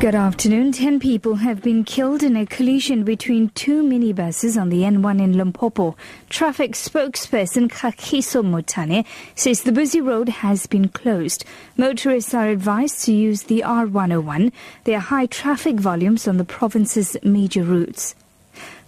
Good afternoon. Ten people have been killed in a collision between two minibuses on the N1 in Limpopo. Traffic spokesperson Kakiso Motane says the busy road has been closed. Motorists are advised to use the R101. There are high traffic volumes on the province's major routes.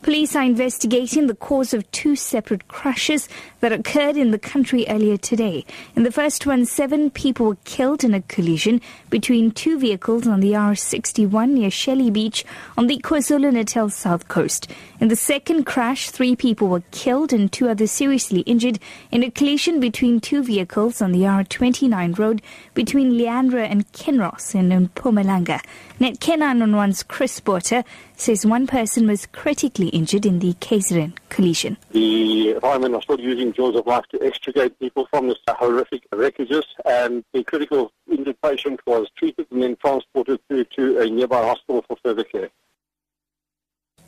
Police are investigating the cause of two separate crashes that occurred in the country earlier today. In the first one, seven people were killed in a collision between two vehicles on the R61 near Shelly Beach on the KwaZulu-Natal south coast. In the second crash, three people were killed and two others seriously injured in a collision between two vehicles on the R29 road between Leandra and Kinross in Mpumalanga. Netcare 911's Chris Porter says one person was critically injured in the KZN collision. The firemen are still using jaws of life to extricate people from the horrific wreckages, and the critical injured patient was treated and then transported to a nearby hospital for further care.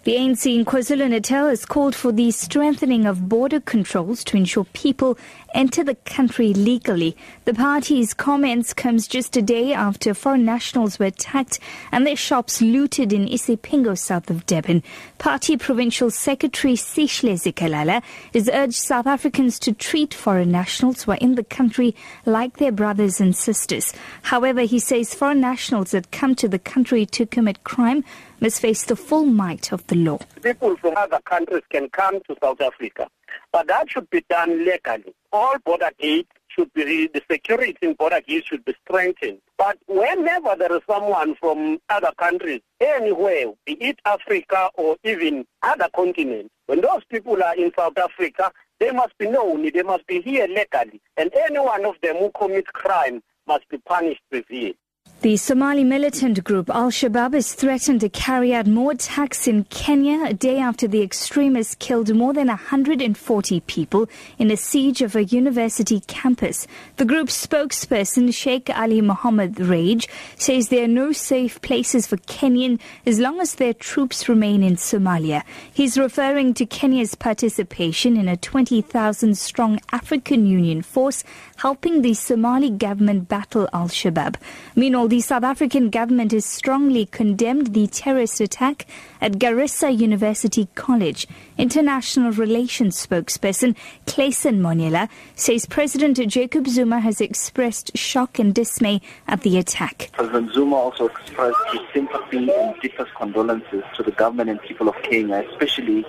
The ANC in KwaZulu-Natal has called for the strengthening of border controls to ensure people enter the country legally. The party's comments comes just a day after foreign nationals were attacked and their shops looted in Isipingo, south of Durban. Party Provincial Secretary Sihle Zikalala has urged South Africans to treat foreign nationals who are in the country like their brothers and sisters. However, he says foreign nationals that come to the country to commit crime must face the full might of the law. People from other countries can come to South Africa, but that should be done legally. All border gates should be, the security in border gates should be strengthened. But whenever there is someone from other countries, anywhere, be it Africa or even other continents, when those people are in South Africa, they must be known, they must be here legally, and any one of them who commits crime must be punished severely. The Somali militant group Al Shabaab has threatened to carry out more attacks in Kenya a day after the extremists killed more than 140 people in a siege of a university campus. The group's spokesperson Sheikh Ali Mohammed Rage says there are no safe places for Kenyan as long as their troops remain in Somalia. He's referring to Kenya's participation in a 20,000 strong African Union force helping the Somali government battle Al Shabaab. Meanwhile, the South African government has strongly condemned the terrorist attack at Garissa University College. International Relations spokesperson Clayson Monyela says President Jacob Zuma has expressed shock and dismay at the attack. President Zuma also expressed his sympathy and deepest condolences to the government and people of Kenya, especially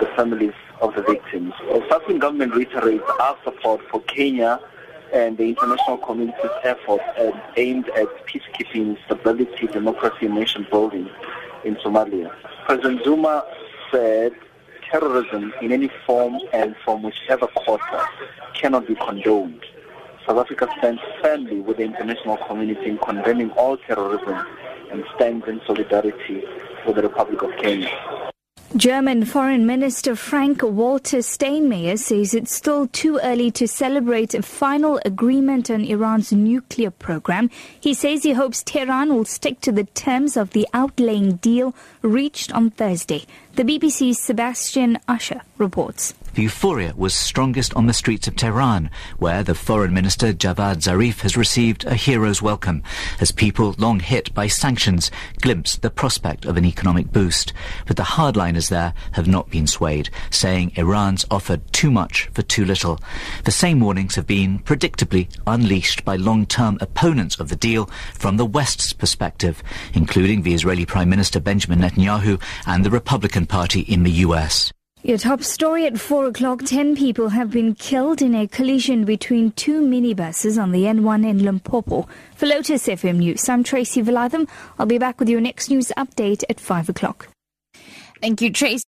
the families of the victims. The South African government reiterates our support for Kenya and the international community's efforts um, aimed at peacekeeping, stability, democracy, and nation building in Somalia. President Zuma said terrorism in any form and from whichever quarter cannot be condoned. South Africa stands firmly with the international community in condemning all terrorism and stands in solidarity with the Republic of Kenya. German Foreign Minister Frank Walter Steinmeier says it's still too early to celebrate a final agreement on Iran's nuclear program. He says he hopes Tehran will stick to the terms of the outlaying deal reached on Thursday. The BBC's Sebastian Usher reports. The euphoria was strongest on the streets of Tehran, where the Foreign Minister Javad Zarif has received a hero's welcome, as people long hit by sanctions glimpse the prospect of an economic boost. But the hardliners there have not been swayed, saying Iran's offered too much for too little. The same warnings have been, predictably, unleashed by long-term opponents of the deal from the West's perspective, including the Israeli Prime Minister Benjamin Netanyahu and the Republican Party in the US. Your top story at 4 o'clock. 10 people have been killed in a collision between two minibuses on the N1 in Limpopo. For Lotus FM News, I'm Tracy Valaydham. I'll be back with your next news update at 5 o'clock. Thank you, Tracy.